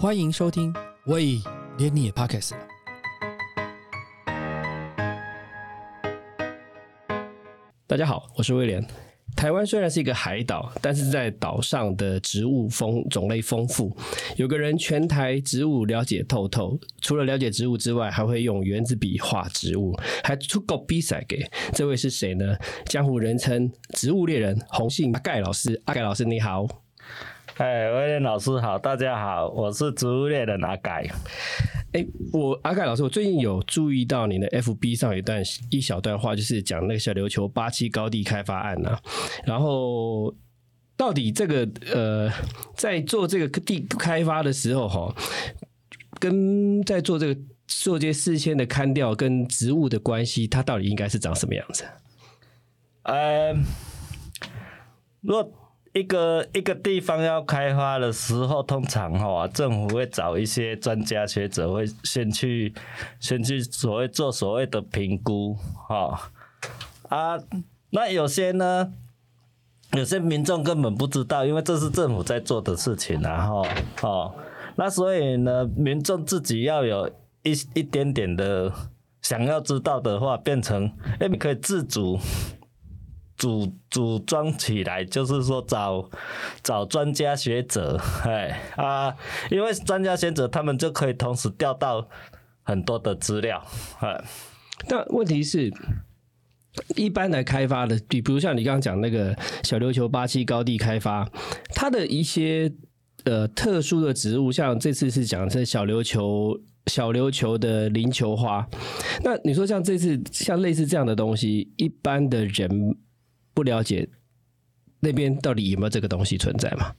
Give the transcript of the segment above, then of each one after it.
欢迎收听，喂，连你也 Podcast 了。大家好，我是威廉。台湾虽然是一个海岛，但是在岛上的植物丰种类丰富，有个人全台植物了解透透。除了了解植物之外，还会用圆珠笔画植物，还出过比赛给。这位是谁呢？江湖人称植物猎人，红杏阿盖老师。阿盖老师你好。哎，威廉老师好，大家好，我是植物猎人阿改。哎，我阿改老师，我最近有注意到你的 FB 上有一段一小段话，就是讲那个小琉球八七高地开发案呐。然后，到底这个呃，在做这个地开发的时候，哈，跟在做这个做这些事先的勘调跟植物的关系，它到底应该是长什么样子？呃，若。一个一个地方要开发的时候，通常哈政府会找一些专家学者，会先去先去所谓做所谓的评估哈啊。那有些呢，有些民众根本不知道，因为这是政府在做的事情，然后哦，那所以呢，民众自己要有一一点点的想要知道的话，变成哎，你可以自主。组组装起来，就是说找找专家学者，哎啊，因为专家学者他们就可以同时调到很多的资料，哎。但问题是，一般来开发的，比比如像你刚刚讲那个小琉球八七高地开发，它的一些呃特殊的植物，像这次是讲这小琉球小琉球的灵球花，那你说像这次像类似这样的东西，一般的人。不了解那边到底有没有这个东西存在嘛？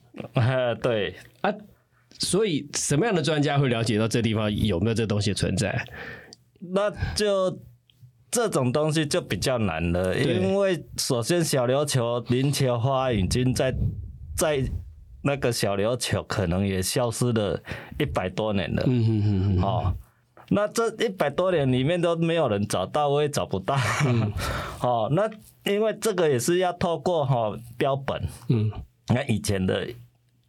对啊，所以什么样的专家会了解到这地方有没有这东西存在？那就这种东西就比较难了，因为首先小琉球林球花已经在在那个小琉球可能也消失了一百多年了。嗯嗯嗯嗯，哦。那这一百多年里面都没有人找到，我也找不到。哦，那因为这个也是要透过哈标本。嗯，那以前的，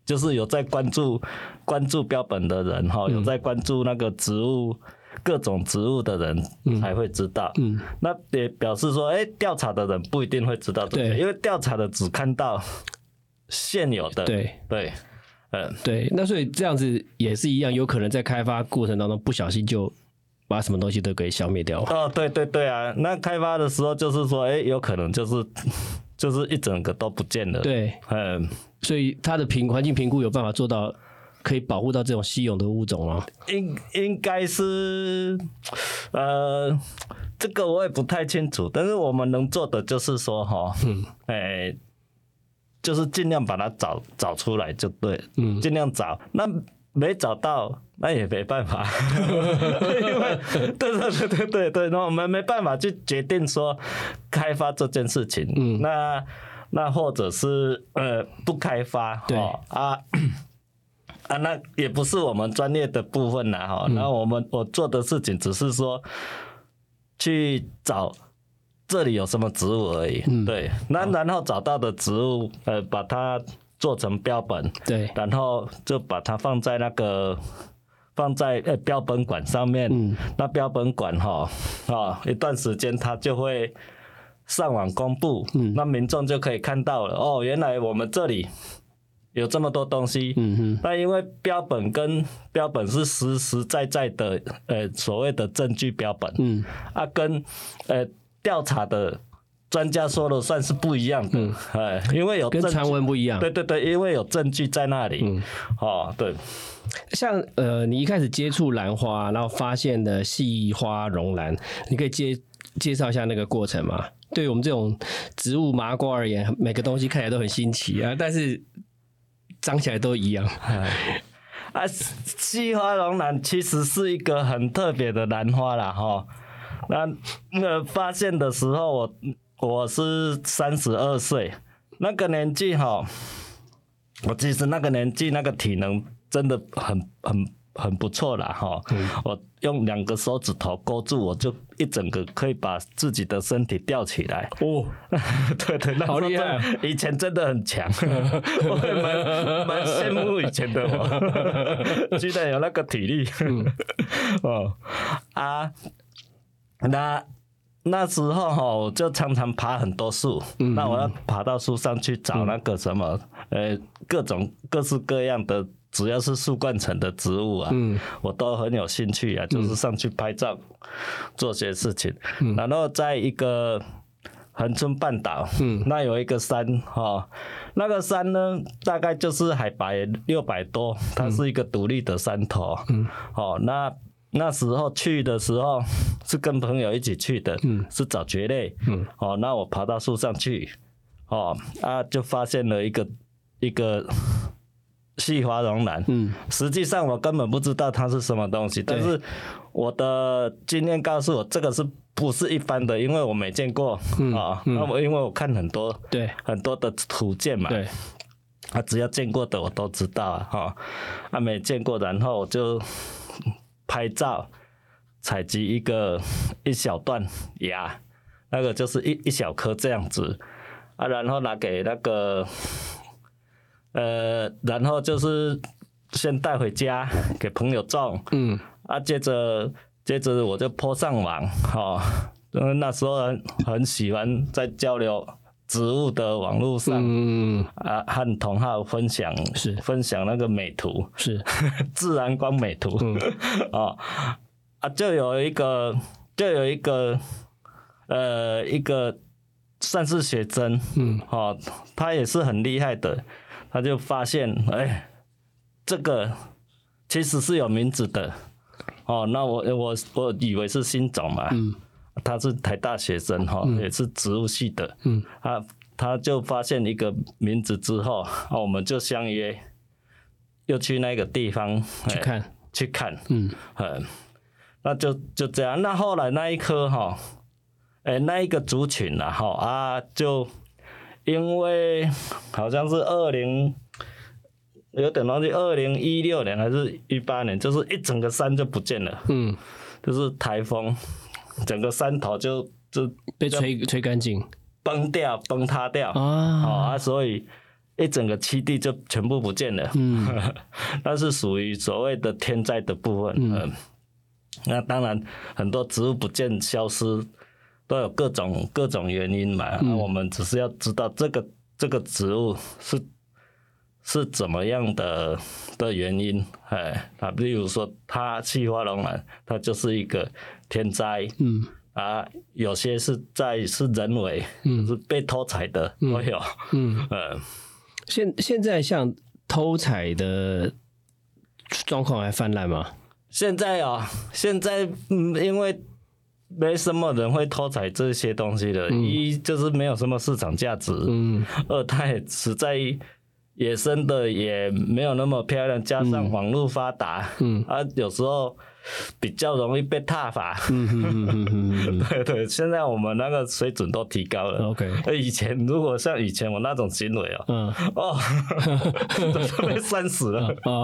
就是有在关注关注标本的人哈，有在关注那个植物各种植物的人才会知道。嗯，那也表示说，哎，调查的人不一定会知道对，因为调查的只看到现有的。对对。嗯，对，那所以这样子也是一样，有可能在开发过程当中不小心就把什么东西都给消灭掉。哦，对对对啊，那开发的时候就是说，哎，有可能就是 就是一整个都不见了。对，嗯，所以它的评环境评估有办法做到可以保护到这种稀有的物种吗？应应该是，呃，这个我也不太清楚，但是我们能做的就是说，哈，嗯，哎。就是尽量把它找找出来就对，嗯，尽量找。那没找到，那也没办法，因为对对对对对对，那我们没办法去决定说开发这件事情。嗯，那那或者是呃不开发，对啊啊，那也不是我们专业的部分啦，哈。那我们我做的事情只是说去找。这里有什么植物而已，对，那然后找到的植物，呃，把它做成标本，对，然后就把它放在那个放在呃标本馆上面，嗯，那标本馆哈啊，一段时间它就会上网公布，嗯，那民众就可以看到了，哦，原来我们这里有这么多东西，嗯哼，那因为标本跟标本是实实在在的，呃，所谓的证据标本，嗯，啊，跟呃。调查的专家说了算是不一样的，哎，因为有跟传闻不一样。对对对，因为有证据在那里。嗯，哦，对。像呃，你一开始接触兰花，然后发现的细花绒兰，你可以介介绍一下那个过程吗？对于我们这种植物麻瓜而言，每个东西看起来都很新奇啊，但是长起来都一样。啊，细花绒兰其实是一个很特别的兰花啦，哈。那那发现的时候，我我是三十二岁，那个年纪哈，我其实那个年纪那个体能真的很很很不错啦哈。我用两个手指头勾住，我就一整个可以把自己的身体吊起来。哦，对对，那好厉害以前真的很强，我也蛮蛮羡慕以前的我，居然有那个体力。哦啊，那那时候哈，我就常常爬很多树，那我要爬到树上去找那个什么，呃，各种各式各样的。只要是树冠层的植物啊，我都很有兴趣啊，就是上去拍照，做些事情。然后在一个恒春半岛，那有一个山哈，那个山呢，大概就是海拔六百多，它是一个独立的山头。哦，那那时候去的时候 是跟朋友一起去的，是找蕨类。哦，那我爬到树上去，哦啊，就发现了一个一个。细花绒兰，嗯，实际上我根本不知道它是什么东西，但是我的经验告诉我，这个是不是一般的？因为我没见过。啊，那我因为我看很多对。很多的图鉴嘛，对，啊，只要见过的我都知道啊，哈，啊没见过，然后我就拍照采集一个 一小段芽，那个就是一一小颗这样子啊，然后拿给那个。呃，然后就是先带回家给朋友种，嗯，啊，接着接着我就泼上网，哈，因为那时候很很喜欢在交流植物的网络上，嗯啊，和同好分享是。分享那个美图，是。自然光美图，哦，啊，就有一个就有一个呃一个算是学生，嗯，哦，他也是很厉害的。他就发现，哎，这个其实是有名字的，哦，那我我我以为是新种嘛，嗯，他是台大学生哈，也是植物系的，嗯，他他就发现一个名字之后，啊，我们就相约，又去那个地方去看，去看，嗯，嗯，那就就这样，那后来那一棵哈，哎，那一个族群呐，哈啊就。因为好像是二零，有点忘记二零一六年还是一八年，就是一整个山就不见了。嗯，就是台风，整个山头就就被吹吹干净，崩掉崩塌掉啊！好啊，所以一整个七地就全部不见了。嗯，那是属于所谓的天灾的部分。嗯，那当然很多植物不见消失。都有各种各种原因嘛，那我们只是要知道这个这个植物是是怎么样的的原因，哎，啊，比如说它气花龙兰，它就是一个天灾，嗯，啊，有些是在是人为，嗯，是被偷采的都有，嗯，呃，现现在像偷采的状况还泛滥吗？现在啊，现在嗯，因为。没什么人会偷采这些东西的，一就是没有什么市场价值，二它也实在野生的也没有那么漂亮，加上网络发达，嗯。啊有时候。比较容易被踏伐，对对，现在我们那个水准都提高了。OK，以前如果像以前我那种行为哦，嗯，哦，都被扇死了啊！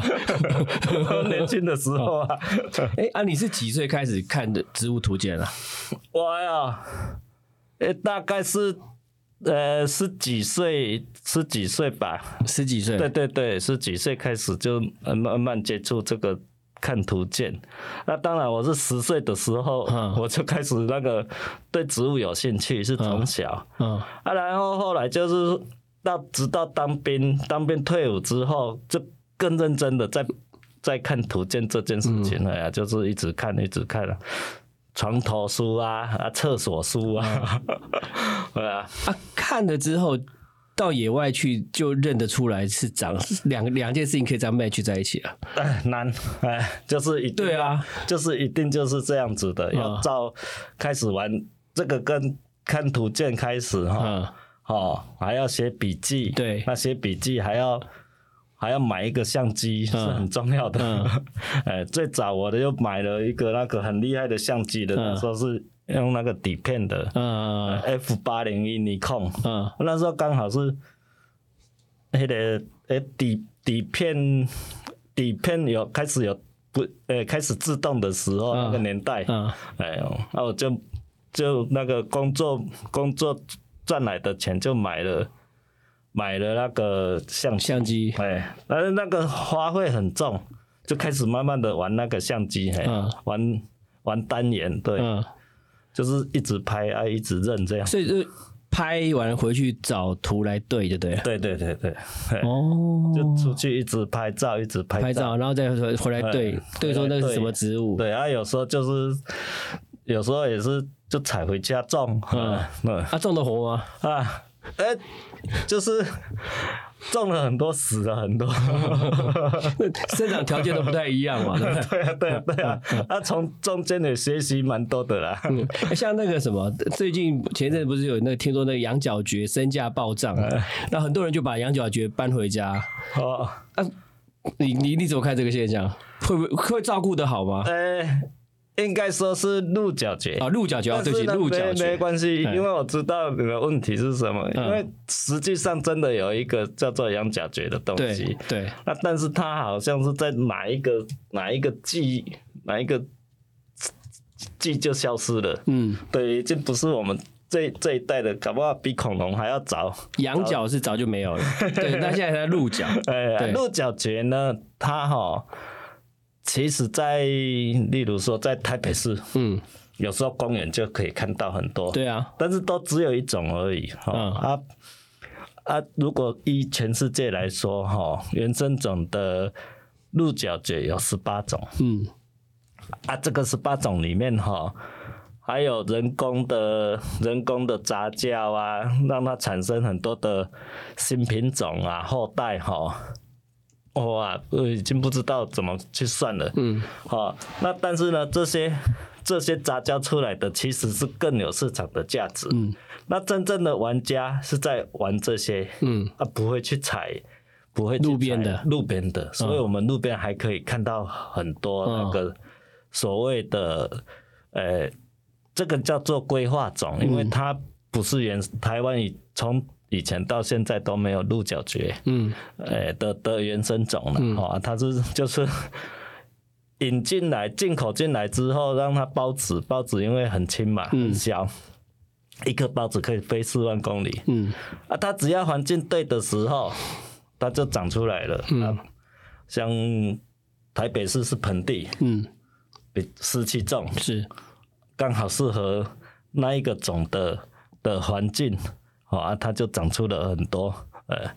年轻的时候啊，哎啊，你是几岁开始看的植物图鉴啊？我呀，哎，大概是呃十几岁，十几岁吧，十几岁，对对对，十几岁开始就慢慢接触这个。看图鉴，那当然我是十岁的时候，我就开始那个对植物有兴趣，是从小，啊，然后后来就是到直到当兵，当兵退伍之后，就更认真的在在看图鉴这件事情了呀，就是一直看一直看了，床头书啊啊，厕所书啊，对啊，啊看了之后。到野外去就认得出来是长 两两件事情可以这样 match 在一起啊？哎，难哎，就是一对啊，就是一定就是这样子的，要照开始玩这个跟看图鉴开始哈，哦，还要写笔记，对，那写笔记还要还要买一个相机是很重要的，哎，最早我的又买了一个那个很厉害的相机的，那时候是。用那个底片的，嗯，F 八零一尼控，嗯，那时候刚好是那个诶底底片底片有开始有不呃开始自动的时候、那个年代，嗯。哎呦，那我就就那个工作工作赚来的钱就买了买了那个相，相机，哎，但是那个花费很重，就开始慢慢的玩那个相机，嘿，嗯。玩玩单眼，对，嗯，就是一直拍啊，一直认这样。所以就拍完回去找图来对，就对了。对对对对，嘿哦，就出去一直拍照，一直拍拍照，然后再回回来对哎对说那回来对是什么植物。对啊，有时候就是，有时候也是就采回家种，嗯嗯啊，种的活吗？啊，哎、就是种了很多，死了很多。生长条件都不太一样嘛，对不对？对啊，对啊，对啊，啊，从中间也学习蛮多的啦。嗯像那个什么，最近前一阵不是有那个听说那个羊角蕨身价暴涨，那很多人就把羊角蕨搬回家。哦，你你你怎么看这个现象？会不会会照顾的好吗？哎、应该说是鹿角蕨。啊，鹿角蕨，啊对鹿角蕨没。关系，哎因为我知道你的问题是什么。嗯因为实际上真的有一个叫做羊角蕨的东西对，对，那但是它好像是在哪一个哪一个季哪一个季就消失了。嗯，对，已经不是我们这这一代的，搞不好比恐龙还要早。羊角是早就没有了，对，那现在才鹿角。哎，鹿角蕨呢，它哈，其实在例如说在台北市，嗯，有时候公园就可以看到很多，对啊，但是都只有一种而已。哈、嗯啊啊，如果依全世界来说，哈，原生种的鹿角蕨有十八种。嗯，啊，这个十八种里面哈，还有人工的人工的杂交啊，让它产生很多的新品种啊，后代哈。哇，我已经不知道怎么去算了。嗯，好，那但是呢，这些这些杂交出来的其实是更有市场的价值。嗯，那真正的玩家是在玩这些，嗯，啊，不会去采，不会路边的。路边的，所以我们路边还可以看到很多那个所谓的，呃，这个叫做规划种，因为它不是原台湾以从以前到现在都没有鹿角蕨，嗯，呃的的原生种了，哈、它是就是。引进来、进口进来之后，让它孢子，孢子因为很轻嘛，很小，一颗孢子可以飞四万公里，嗯，啊，它只要环境对的时候，它就长出来了。嗯、啊，像台北市是盆地，嗯，比湿气重，是，刚好适合那一个种的的环境，哦啊，它就长出了很多，呃，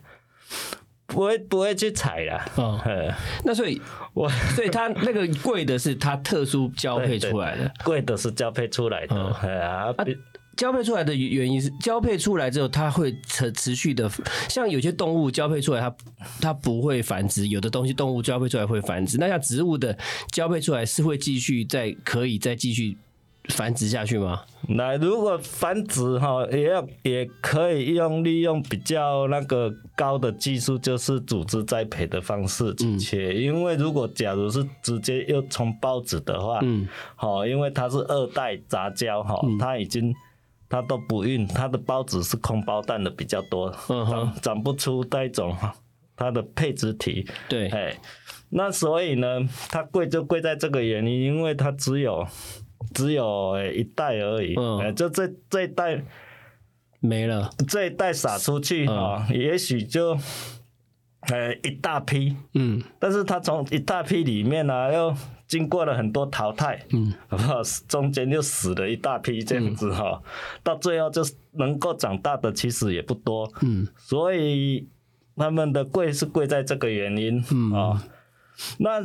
不会不会去采啦，哦呃，那所以，我所以它那个贵的是它特殊交配出来的，贵的是交配出来的，嗯哎呀，比交配出来的原因是交配出来之后，它会持持续的，像有些动物交配出来它它不会繁殖，有的东西动物交配出来会繁殖，那像植物的交配出来是会继续再可以再继续繁殖下去吗？那如果繁殖哈，也要也可以用利用比较那个高的技术，就是组织栽培的方式去切。因为如果假如是直接又从孢子的话，嗯，好，因为它是二代杂交哈，它已经它都不孕，它的孢子是空包蛋的比较多，嗯长不出那种哈它的配子体，对，哎，那所以呢，它贵就贵在这个原因，因为它只有只有呃一代而已，嗯。呃就这这一代没了，这一代撒出去哈、也许就呃一大批，嗯。但是他从一大批里面呢、又经过了很多淘汰，嗯，好不好？中间又死了一大批这样子哈、到最后就是能够长大的其实也不多，嗯，所以他们的贵是贵在这个原因，嗯。啊、那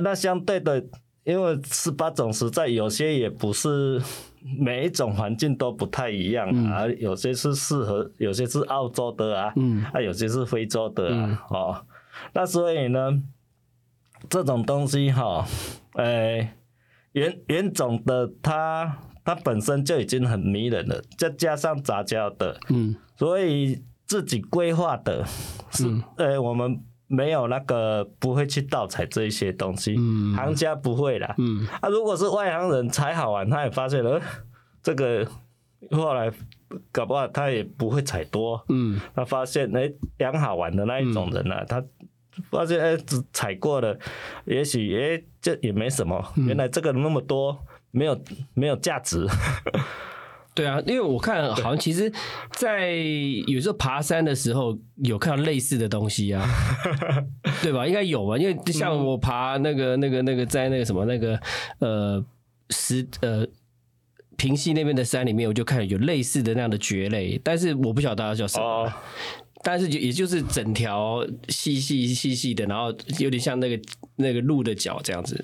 那相对的，因为十八种实在有些也不是 每一种环境都不太一样啊，有些是适合，有些是澳洲的啊，嗯。啊，有些是非洲的啊，哦，那所以呢，这种东西哈，呃，原原种的它它本身就已经很迷人了，再加上杂交的，嗯。所以自己规划的是，呃，我们没有那个不会去盗采这一些东西，嗯。行家不会啦。嗯。啊，如果是外行人采好玩，他也发现了、呃这个，后来搞不好他也不会采多，嗯。他发现哎养好玩的那一种人呢、啊，他发现哎，只采过了，也许哎这也没什么，原来这个那么多，没有没有价值。对啊，因为我看好像其实，在有时候爬山的时候有看到类似的东西啊，对吧？应该有吧？因为像我爬那个、那个、那个在那个什么那个呃石呃平溪那边的山里面，我就看有类似的那样的蕨类，但是我不晓得它叫什么。哦，但是就也就是整条细细细细的，然后有点像那个那个鹿的脚这样子。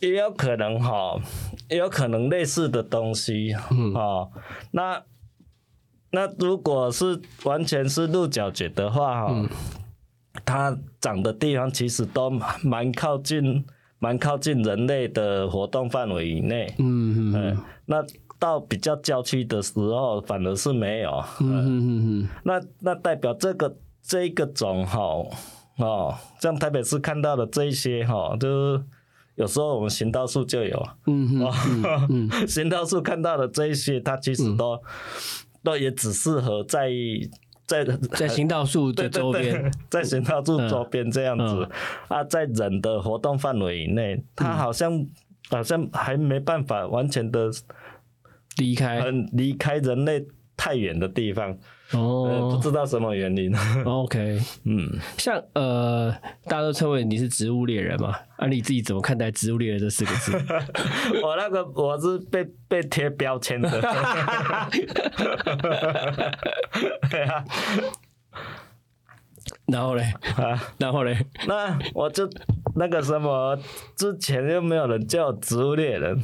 也有可能哈，也有可能类似的东西，哦，那那如果是完全是鹿角蕨的话哈，它长的地方其实都蛮靠近，蛮靠近人类的活动范围以内，嗯嗯嗯，那到比较郊区的时候反而是没有，嗯嗯嗯那那代表这个这个种哈，哦，像台北市看到的这一些哈，就是。有时候我们行道树就有，嗯嗯嗯，行道树看到的这一些，它其实都都也只适合在在在行道树的周边，在行道树周边这样子。啊，在人的活动范围以内，它好像好像还没办法完全的离开，很离开人类太远的地方。哦，不知道什么原因。OK，嗯，像呃，大家都称为你是植物猎人嘛？啊，你自己怎么看待“植物猎人”这四个字？我那个我是被被贴标签的。对啊，然后嘞，啊，然后嘞，那我就那个什么，之前又没有人叫我植物猎人。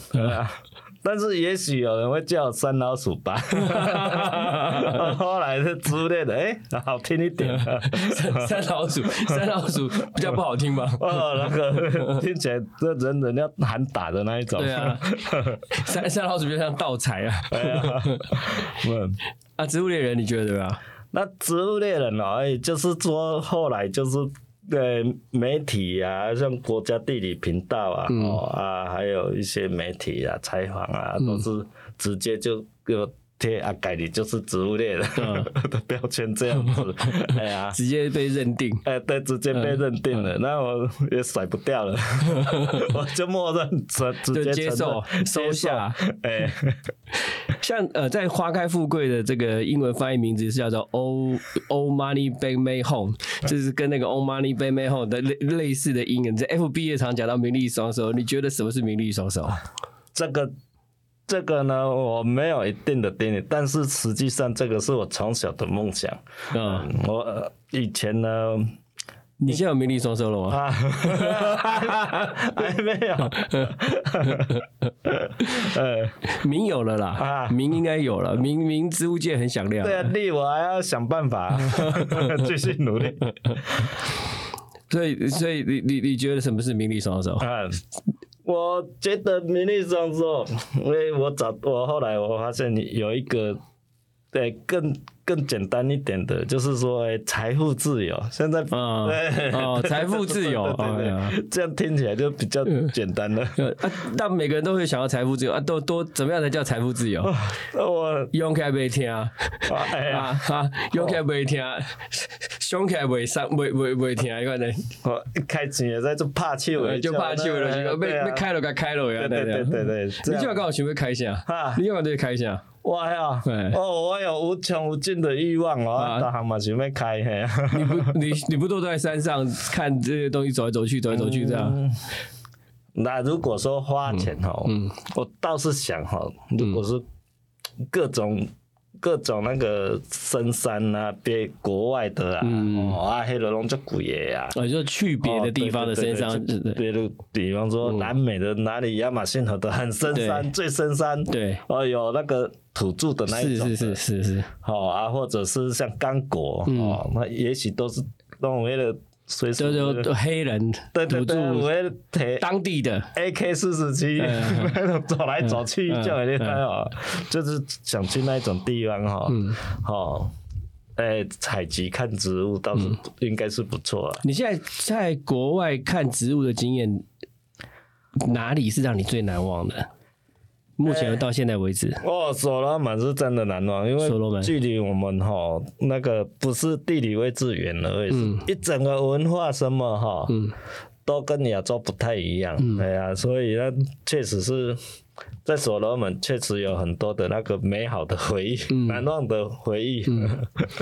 但是也许有人会叫我山老鼠吧，后来是植物猎人，哎、好听一点。山山老鼠，山老鼠比较不好听吧？哦，那个听起来这人人要喊打的那一种。对啊，山山老鼠就像盗财啊。对啊，嗯。啊，植物猎人你觉得对吧？那植物猎人哦，哎，就是说后来就是呃媒体啊，像国家地理频道啊，哦啊，还有一些媒体啊采访啊，都是直接就给我贴啊，改你就是植物猎人的标签这样子，哎呀。直接被认定。哎，对，直接被认定了，那我也甩不掉了，我就默认直直接就接受收下。哎，像呃，在花开富贵的这个英文翻译名字是叫做 “Old Old Money Bank Made Home”，就是跟那个 “Old Money Bank Made Home” 的类类似的英文。在 FB 也常讲到名利双收，你觉得什么是名利双收？这个这个呢，我没有一定的定义，但是实际上这个是我从小的梦想。嗯，我呃以前呢，你现在有名利双收了吗？啊，还没有，呃，名有了啦啊，名应该有了，名名植物界很响亮。对啊，利我还要想办法 继续努力。所以所以你你你觉得什么是名利双收？啊，我觉得名利双收，因为我找我后来我发现你有一个，对更更简单一点的，就是说哎财富自由。现在啊对 哦财富自由对对对这样听起来就比较简单了。呃啊，但每个人都会想要财富自由啊，都都怎么样才叫财富自由？我用起来袂听啊。哎呀，啊，用起来袂听，凶起来袂上袂袂袂听，你看呢？我一开钱也在这怕气我就怕笑了，就被被开了该开了呀，对对对对对，你今晚样刚好想要开下啊，你今晚就开下，我呀对，哦，我有无穷无尽的欲望啊哦，大行嘛想要开嘿。你不你你不都在山上看这些东西走来走去走来走去这样？那如果说花钱哦，嗯我倒是想哈，如果是各种各种那个深山啊，别国外的啊，嗯。哦啊，黑龙龙就贵的啊。哦，就去别的地方的身上，哦对对对对比方说南美的哪里亚马逊河的很深山，最深山，对，哦，有那个土著的那一种。的，是是是是是，哦啊，或者是像刚果嗯。哦，那也许都是那种为了随时就就黑人土对对对，著为了提当地的，AK 四十七嗯那种 走来走去嗯就很厉害哦，就是想去那一种地方哈，嗯哦，哎，采集看植物倒是应该是不错啊。你现在在国外看植物的经验，哪里是让你最难忘的？目前到现在为止，哦，所罗门是真的难忘，因为距离我们哈那个不是地理位置远而已，一整个文化什么哈，嗯。都跟亚洲不太一样，嗯。对呀、所以呢，确实是在所罗门确实有很多的那个美好的回忆，嗯。难忘的回忆。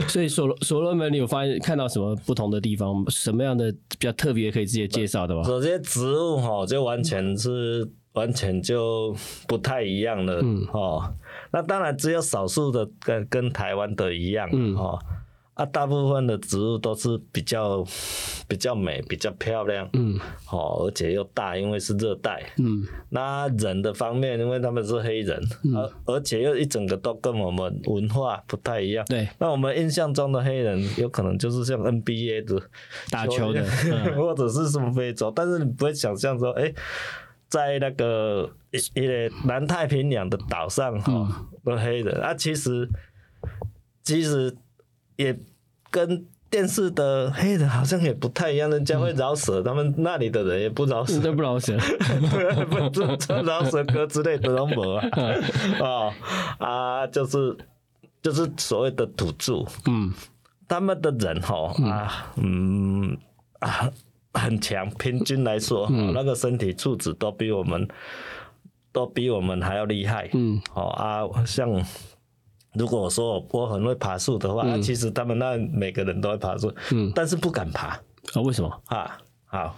所以所罗所罗门，你有发现看到什么不同的地方？什么样的比较特别可以直接介绍的吗？首先植物哈，就完全是完全就不太一样了，嗯哦。那当然只有少数的跟跟台湾的一样，嗯哦。啊，大部分的植物都是比较比较美、比较漂亮，嗯哦，而且又大，因为是热带。嗯那人的方面，因为他们是黑人，而、而且又一整个都跟我们文化不太一样。对，那我们印象中的黑人，有可能就是像 NBA 的打球的嗯 或者是什么非洲，但是你不会想象说，哎、在那个一一个南太平洋的岛上哈、嗯的黑人啊，其实其实也跟电视的黑人好像也不太一样，人家会饶舌，他们那里的人也不饶舌，都不饶舌。不这这饶舌歌之类的都没啊，哦啊，就是就是所谓的土著，嗯。他们的人哈啊，嗯啊很强，平均来说，嗯那个身体素质都比我们都比我们还要厉害。嗯哦啊，像如果我说我我很会爬树的话，那其实他们那每个人都会爬树，嗯但是不敢爬啊？为什么？啊。好，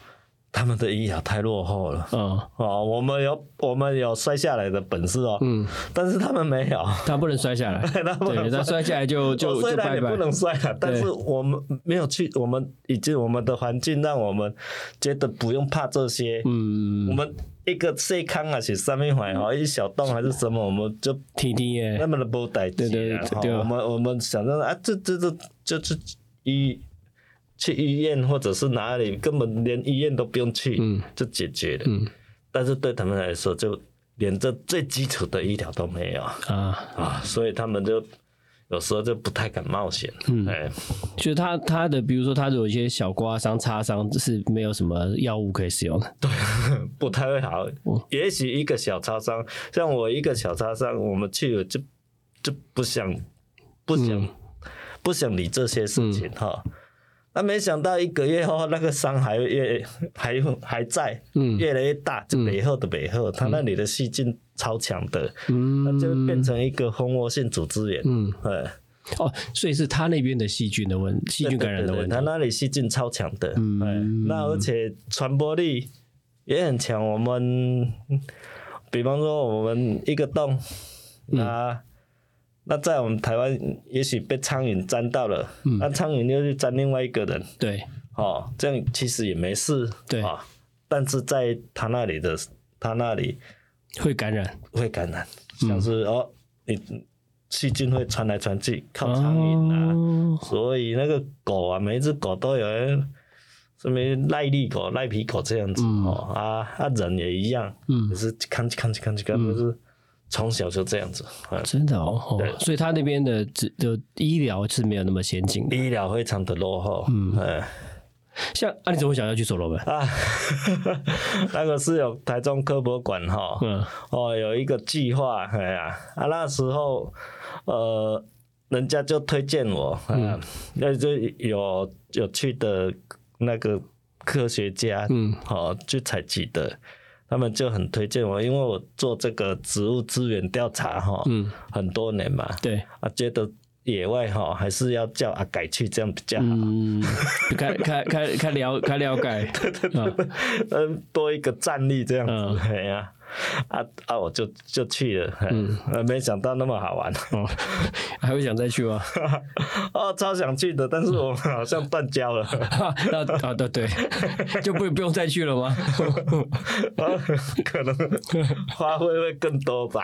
他们的医疗太落后了。嗯哦，我们有我们有摔下来的本事哦，嗯，但是他们没有。他不能摔下来，他不能对，他摔下来就就我虽然也不。能摔啊，但是我们没有去，我们以及我们的环境让我们觉得不用怕这些。嗯我，们一个细坑啊是上面环哦，一小洞还是什么，我们就听听耶那，么的不带对对劲啊。对哈我们我们想着啊，这这这就是医去医院或者是哪里，根本连医院都不用去，嗯就解决了。嗯但是对他们来说，就连这最基础的医疗都没有啊，啊，所以他们就有时候就不太敢冒险。嗯哎，就是他他的，比如说他有一些小刮伤、擦伤是没有什么药物可以使用的。对 不太会好哦。也许一个小擦伤，像我一个小擦伤，我们去了就就不想不想、嗯不想理这些事情哈。那、没想到一个月后，那个伤还越 还还在，嗯。越来越大，就北后的北后，它那里的细菌超强的，嗯。那就变成一个蜂窝性组织炎。嗯。对，哦，所以是他那边的细菌的问细菌感染的问题。对对对。它那里细菌超强的，嗯。哎，那而且传播力也很强。我们比方说我们一个洞，嗯。那、那在我们台湾也许被苍蝇沾到了，嗯。那苍蝇又去沾另外一个人，对，哦，这样其实也没事，对。啊、但是在他那里的他那里会感染。会感染，嗯。像是、哦，你细菌会传来传去，靠苍蝇啊。哦。所以那个狗啊，每一只狗都有什么耐力狗、赖皮狗这样子、嗯。哦啊，啊人也一样，嗯。也是看看看看，就是从小就这样子，啊真的哦，所以他那边的治的医疗是没有那么先进的。医疗非常的落后，嗯。哎。像啊，你怎么会想要去所罗门？啊，那个是有台中科博馆哈，嗯。哦，有一个计划，哎呀，啊那时候呃，人家就推荐我，嗯，那就有有去的那个科学家，嗯。哦，去采集的，他们就很推荐我，因为我做这个植物资源调查哈，嗯，很多年嘛，对，啊，觉得野外哈还是要叫阿改去，这样比较好，嗯，开开开开了开了解，啊嗯，多一个战力这样嗯。子，哎呀、啊 啊啊，我就就去了，嗯，没想到那么好玩，哦，还会想再去吗？哦，超想去的，但是我们好像断交了，那啊对对，就不不用再去了吗？可能花费会更多吧。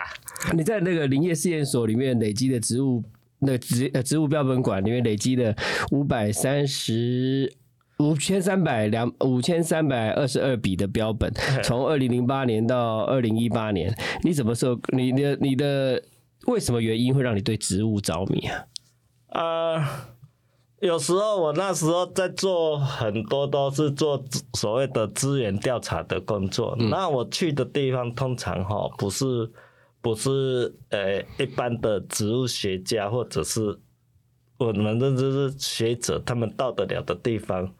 你在那个林业试验所里面累积的植物，那个植呃植物标本馆里面累积的五百三十。五千三百两五千三百二十二笔的标本，从二零零八年到二零一八年，你什么时候你的你的为什么原因会让你对植物着迷啊？啊、有时候我那时候在做很多都是做所谓的资源调查的工作，那我去的地方通常哈不是不是呃一般的植物学家或者是我们这就是学者他们到得了的地方。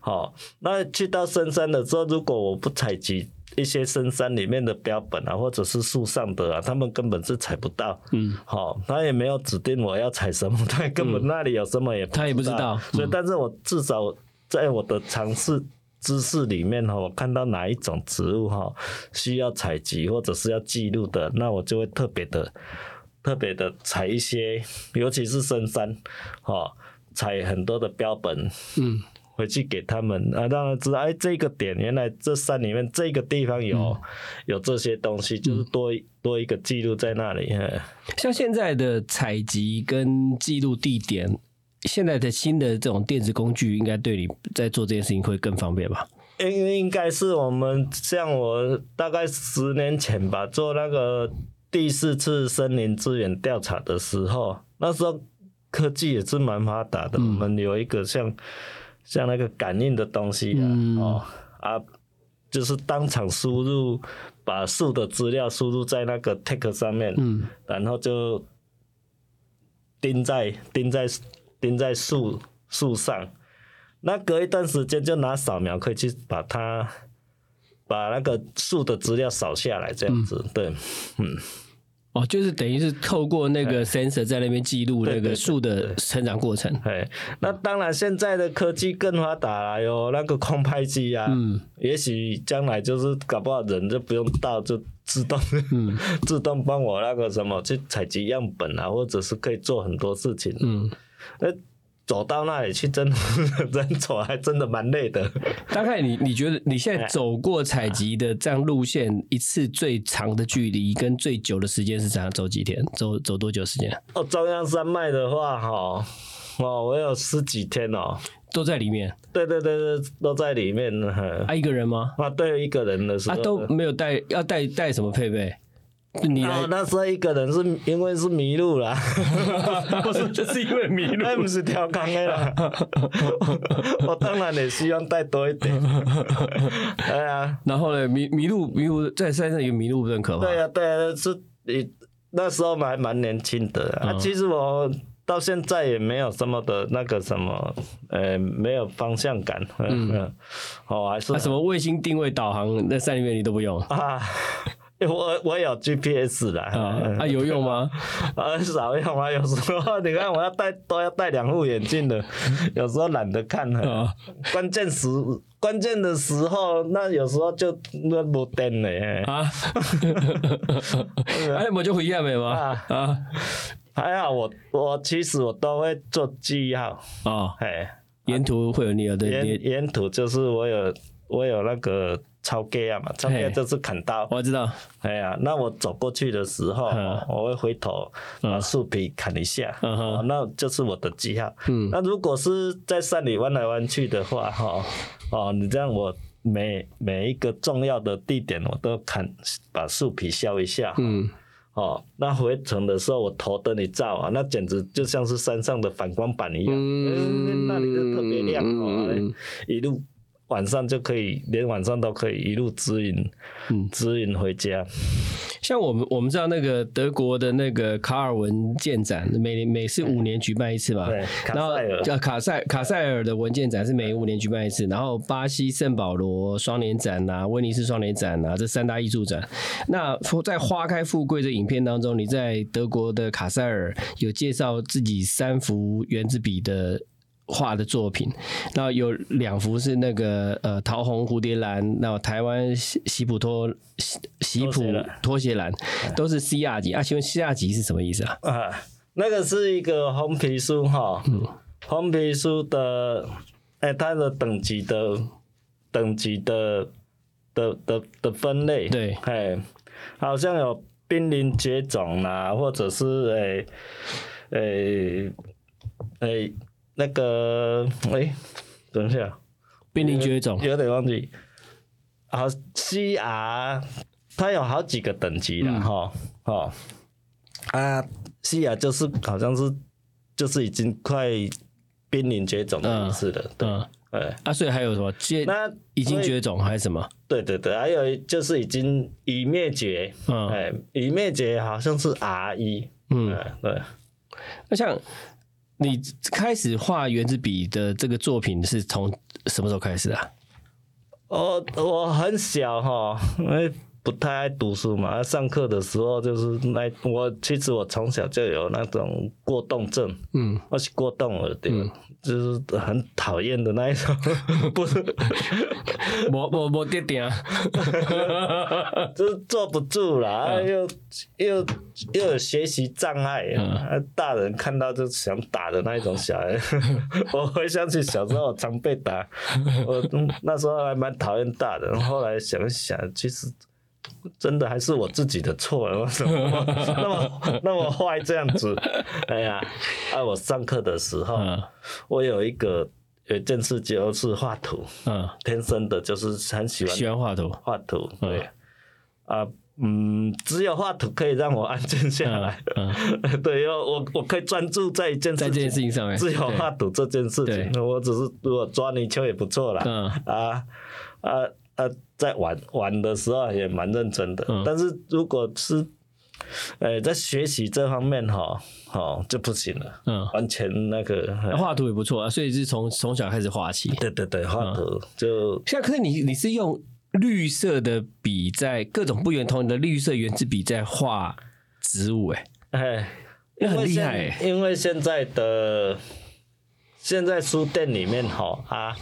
好，那去到深山的时候，如果我不采集一些深山里面的标本啊，或者是树上的啊，他们根本是采不到。嗯，好，他也没有指定我要采什么，他根本那里有什么也他也不知道。所以，嗯但是我至少在我的尝试知识里面哈，我看到哪一种植物哈需要采集或者是要记录的，那我就会特别的特别的采一些，尤其是深山，哈，采很多的标本，嗯，回去给他们啊，让他知道，哎，这个点原来这山里面这个地方有、嗯有这些东西，就是多一多一个记录在那里。嘿像现在的采集跟记录地点，现在的新的这种电子工具，应该对你在做这件事情会更方便吧？应应该是我们像我大概十年前吧，做那个第四次森林资源调查的时候，那时候科技也是蛮发达的，我们有一个像像那个感应的东西啊，嗯哦啊，就是当场输入，把树的资料输入在那个 tag 上面，嗯然后就钉在钉在钉在树树上。那隔一段时间就拿扫描可以去把它把那个树的资料扫下来，这样子。对，哦，就是等于是透过那个 sensor 在那边记录那对对对个树的成长过程。哎，那当然现在的科技更发达了，哟那个空拍机啊。嗯也许将来就是搞不好人就不用到，就自动、嗯 自动帮我那个什么去采集样本啊，或者是可以做很多事情。嗯，那走到那里去，真的人走还真的蛮累的。大概你你觉得你现在走过采集的这样路线，一次最长的距离跟最久的时间是怎样？走几天？走走多久时间？哦，中央山脉的话，哈，哦，我有十几天哦。都在里面对对对对，都在里面。呵啊？一个人吗？啊，对，一个人的时候啊，都没有带，要带带什么配备？你那时候一个人是因为是迷路啦，不是，就是因为迷路那不是跳康的啦。我当然也希望带多一点。对啊，然后呢，迷迷路迷路在山上有迷路不是很可怕？对啊、对啊、是你那时候还蛮年轻的啊。嗯其实我到现在也没有什么的那个什么，呃，没有方向感。嗯，哦，还是啊，什么卫星定位导航在山里面你都不用啊。我我有 GPS 啦，啊？啊，有用吗？啊少用啊。有时候 你看我要戴都要戴两副眼镜的，有时候懒得看了。啊，关键时关键的时候，那有时候就那没电了。嘿啊，哎，我就回亚美吗？啊啊，还好我我其实我都会做记号，哦，哎，沿途会有你有的沿，沿途就是我有我有那个超 G 啊嘛，超嘿就是砍刀。我知道，哎呀，那我走过去的时候，嗯。我会回头把树皮砍一下，那就是我的记号。嗯。那如果是在山里弯来弯去的话，哈，哦，你这样我每每一个重要的地点我都砍，把树皮削一下，嗯，哦，那回程的时候我头灯一照啊，那简直就像是山上的反光板一样，嗯，那里就特别亮哦，嗯一路晚上就可以，连晚上都可以一路指引，嗯指引回家。像我们我们知道那个德国的那个卡尔文建展，每年每是五年举办一次嘛，对卡然后塞尔叫卡塞卡塞尔的文件展是每五年举办一次，然后巴西圣保罗双年展呐、威尼斯双年展呐、这三大艺术展。那在《花开富贵》的影片当中，你在德国的卡塞尔有介绍自己三幅原子笔的。画的作品，然后有两幅是那个呃桃红蝴蝶兰，那台湾喜喜普托喜喜普拖鞋兰。都是 C 亚级啊？请问 C 亚级是什么意思啊？啊，那个是一个红皮书哈，红皮书的，哎、它的等级的等级的的的的分类，对。哎，好像有濒临绝种啦，或者是哎哎哎那个哎，等一下，濒临绝种，有点忘记。好，C R 它有好几个等级啦，哈、哦，啊，C R 就是好像是就是已经快濒临绝种的意思了，对，嗯。哎，啊，所以还有什么？绝那已经绝种还是什么？对对对，还有就是已经已灭绝，嗯。哎，已灭绝好像是 R 一，嗯，哎，对，那像你开始画原子笔的这个作品是从什么时候开始的啊？我我很小哈，因为不太爱读书嘛，上课的时候就是那我其实我从小就有那种过动症，嗯，我是过动了对吧？就是很讨厌的那一种，不是，我我我爹爹啊，就是坐不住了，啊又又又有学习障碍，啊大人看到就想打的那一种小孩。我回想起小时候我常被打，我嗯那时候还蛮讨厌大人，后来想一想，其实。真的还是我自己的错，为什么那么那么坏这样子？哎呀，啊！我上课的时候，嗯。我有一个有一件事就是画图，嗯，天生的就是很喜欢喜欢画图，画图，对，啊，嗯，只有画图可以让我安静下来，嗯 对，因为我我可以专注在一件在这件事情，上面，只有画图这件事情，对。我只是如果抓泥鳅也不错啦，嗯。啊啊啊，在玩玩的时候也蛮认真的，嗯。但是如果是呃在学习这方面哈，哦就不行了，嗯，完全那个，画图也不错啊，所以是从从小开始画起。对对对，画图就现在可是你你是用绿色的笔在各种不圆筒的绿色圆珠笔在画植物、欸，哎，那很因为现厉害欸因为现在的现在书店里面哈啊，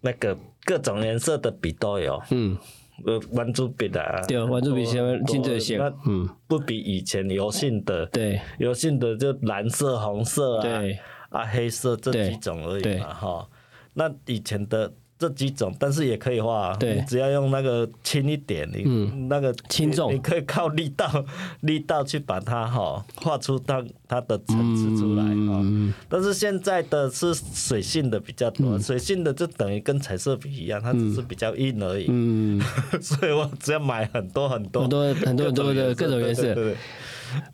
那个各种颜色的笔都有，嗯，呃，圆珠笔的、啊，对，圆珠笔先多进这些那，嗯，不比以前油性的，对。油性的就蓝色、红色啊，对。啊黑色这几种而已嘛哈。那以前的这几种，但是也可以画、啊，对。你只要用那个轻一点，你、嗯。那个轻重。你，你可以靠力道 力道去把它哈画出它它的层次出来啊。嗯，但是现在的是水性的比较多，水性的就等于跟彩色笔一样，它只是比较硬而已。嗯，所以我只要买很多很多很多很多很多的各种颜色。对对对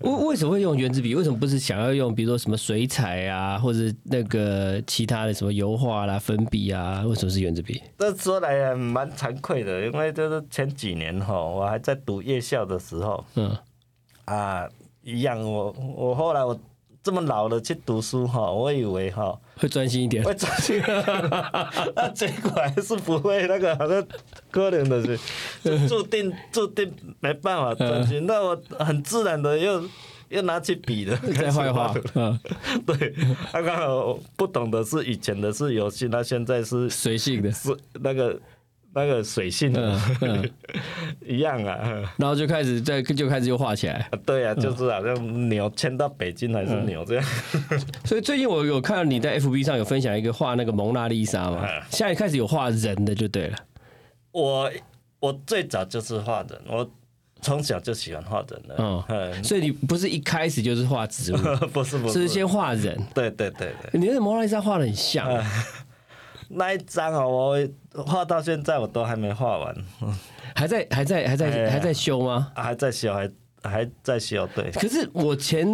为为什么会用圆珠笔？为什么不是想要用比如说什么水彩啊，或者那个其他的什么油画啦、粉笔啊？为什么是圆珠笔？这说来也蛮惭愧的，因为就是前几年哈，我还在读夜校的时候嗯啊，一样我我后来我这么老了去读书哈，我以为哈会专心一点。会专心，那结果还是不会，那个好像可能的是。就注定注定没办法专心，那我很自然的又。又拿起笔了，再画画。开始，嗯，对，他刚好不懂的是以前的是游戏，那现在是随性的，是那个那个水性的、嗯嗯 一样啊。然后就开始在就开始又画起来。对啊，就是好像牛迁到北京还是牛这样。所以最近我有看到你在 FB 上有分享一个画那个蒙娜丽莎嘛，嗯现在开始有画人的就对了。我我最早就是画人，我从小就喜欢画人的。嗯嗯，所以你不是一开始就是画植物，不是不是，是先画人。对对对对，你的蒙娜丽莎画的很像，嗯那一张哦，我画到现在我都还没画完，还在还在还在哎还在修吗？还在修，还还在修。对，可是我前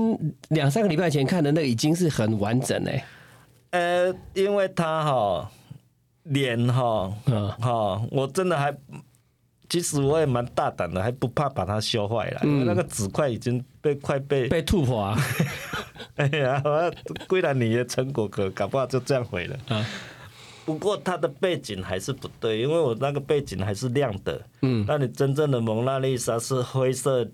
两三个礼拜前看的那个已经是很完整嘞、呃，因为他哈脸哈嗯哈，我真的还。其实我也蛮大胆的，还不怕把它修坏了，因为那个纸块已经被快被，被吐破啊！哎呀，我归 然你的成果可搞不好就这样毁了。啊不过它的背景还是不对，因为我那个背景还是亮的。嗯，那你真正的蒙娜丽莎是灰色、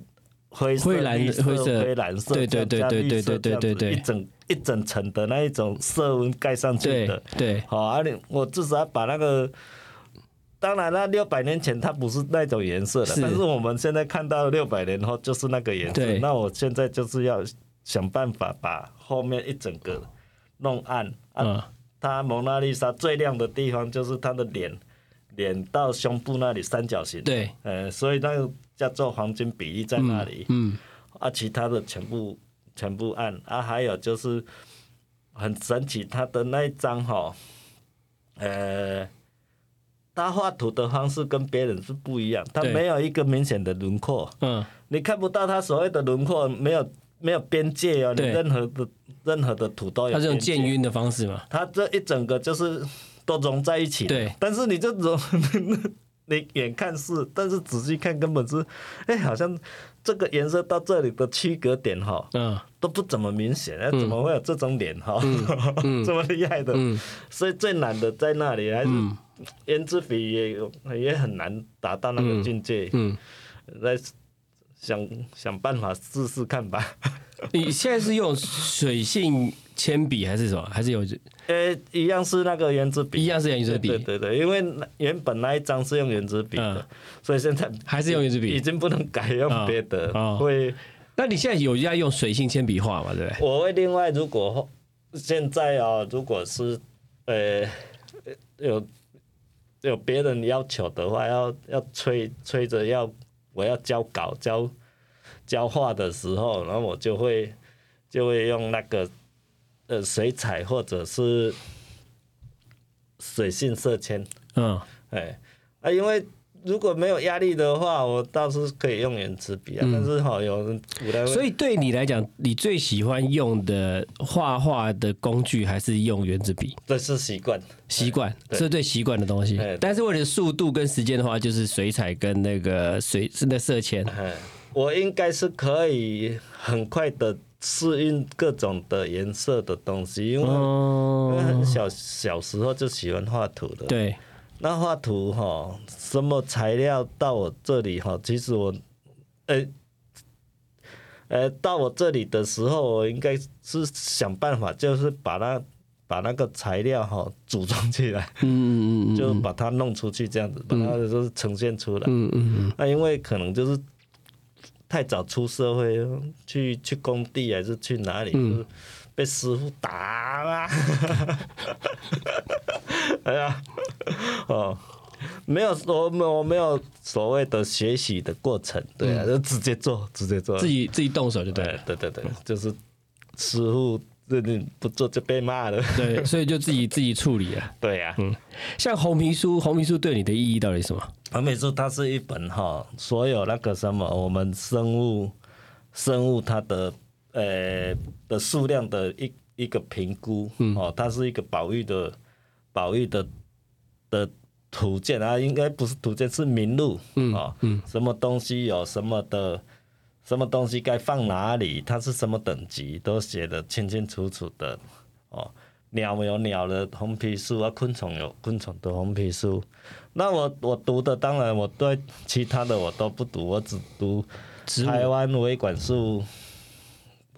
灰色、灰蓝灰色灰蓝色，对对对加对对对对对一整一整层的那一种色温盖上去对的。对，好啊，你我至少要把那个。当然，那六百年前它不是那种颜色的，是但是我们现在看到六百年后就是那个颜色对。那我现在就是要想办法把后面一整个弄暗。啊，嗯它蒙娜丽莎最亮的地方就是她的脸，脸到胸部那里三角形。对，呃，所以那个叫做黄金比例在那里。嗯啊，其他的全部全部暗。啊，还有就是很神奇，他的那一张哈，呃，他画图的方式跟别人是不一样，他没有一个明显的轮廓，嗯，你看不到他所谓的轮廓，没有没有边界哦，你对任何的任何的土都有它是用渐晕的方式嘛？它这一整个就是都融在一起。对，但是你这融，你远看是，但是仔细看根本是，哎，好像这个颜色到这里的区隔点哈，嗯。都不怎么明显，哎，怎么会有这种脸哈？嗯。这么厉害的，嗯。所以最难的在那里，还是胭脂笔也有也很难达到那个境界。嗯，来想想办法试试看吧。你现在是用水性铅笔还是什么？还是有呃，一样是那个圆珠笔，一样是圆珠笔对对对，因为那原本那一张是用圆珠笔的，嗯所以现在还是用圆珠笔已经不能改用别的，哦会那你现在有在用水性铅笔画嘛？对不对？我会另外如果现在啊，如果是呃有有别人要求的话，要要催催着要我要交稿交交画的时候，然后我就会就会用那个呃水彩或者是水性色铅，嗯，哎啊，因为如果没有压力的话，我倒是可以用圆珠笔啊，但是好有人古代所以对你来讲，你最喜欢用的画画的工具还是用圆珠笔？这是习惯。习惯，这是最习惯的东西。但是为了速度跟时间的话，就是水彩跟那个水是那色铅。哎，我应该是可以很快的适应各种的颜色的东西，因为、因为哦，很小小时候就喜欢画图的。，对，那画图哈，什么材料到我这里哈，其实我，呃。呃，到我这里的时候，我应该是想办法，就是把它把那个材料哈组装起来，嗯嗯嗯就把它弄出去，这样子，把它就是呈现出来。嗯嗯嗯，那因为可能就是太早出社会，去去工地还是去哪里，就是被师傅打啊！哎呀，哦，没有我我没有所谓的学习的过程，对啊，就直接做，直接做。自己自己动手就对了。对对对对，就是师傅这你不做就被骂了。对，所以就自己 自己处理了。对呀、嗯，像红皮书，红皮书对你的意义到底是什么？红皮书它是一本哈，所有那个什么我们生物生物它的呃的数量的一一个评估，哦，它是一个保育的保育的的图鉴啊，应该不是图鉴，是名录，哦，什么东西有什么的。什么东西该放哪里？它是什么等级，都写的清清楚楚的哦。鸟有鸟的红皮书啊，昆虫有昆虫的红皮书。那我我读的，当然我对其他的我都不读，我只读台湾维管束、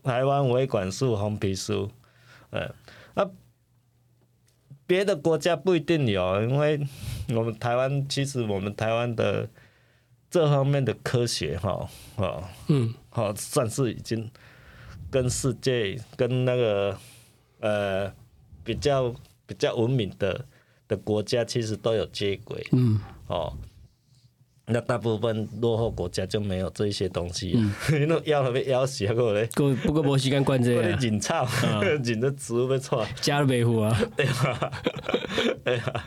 台湾维管束红皮书。呃，那别的国家不一定有，因为我们台湾其实我们台湾的这方面的科学哈，哦，嗯，好、算是已经跟世界跟那个呃比较比较文明的的国家其实都有接轨，嗯，哦。那大部分落后国家就没有这些东西、啊，那要了被要死啊，过嘞，不不过没时间管这个，引草，引这植物被错，加了维护啊。对吧？对啊，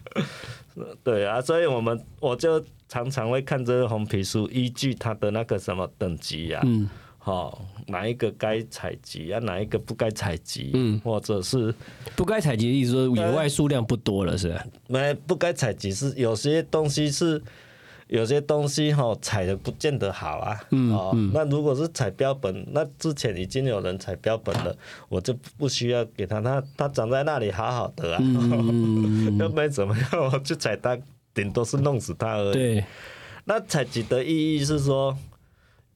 对啊，所以我们我就常常会看这个红皮书，依据它的那个什么等级啊，嗯。好、哪一个该采集啊，哪一个不该采集，嗯。或者是不该采集的意思说野外数量不多了，是吧？没不该采集是有些东西是。有些东西哈、采的不见得好啊，嗯哦，那如果是采标本，那之前已经有人采标本了，我就不需要给他，他他长在那里好好的啊，嗯，又没怎么样，我去采它，顶多是弄死它而已。对，那采集的意义是说，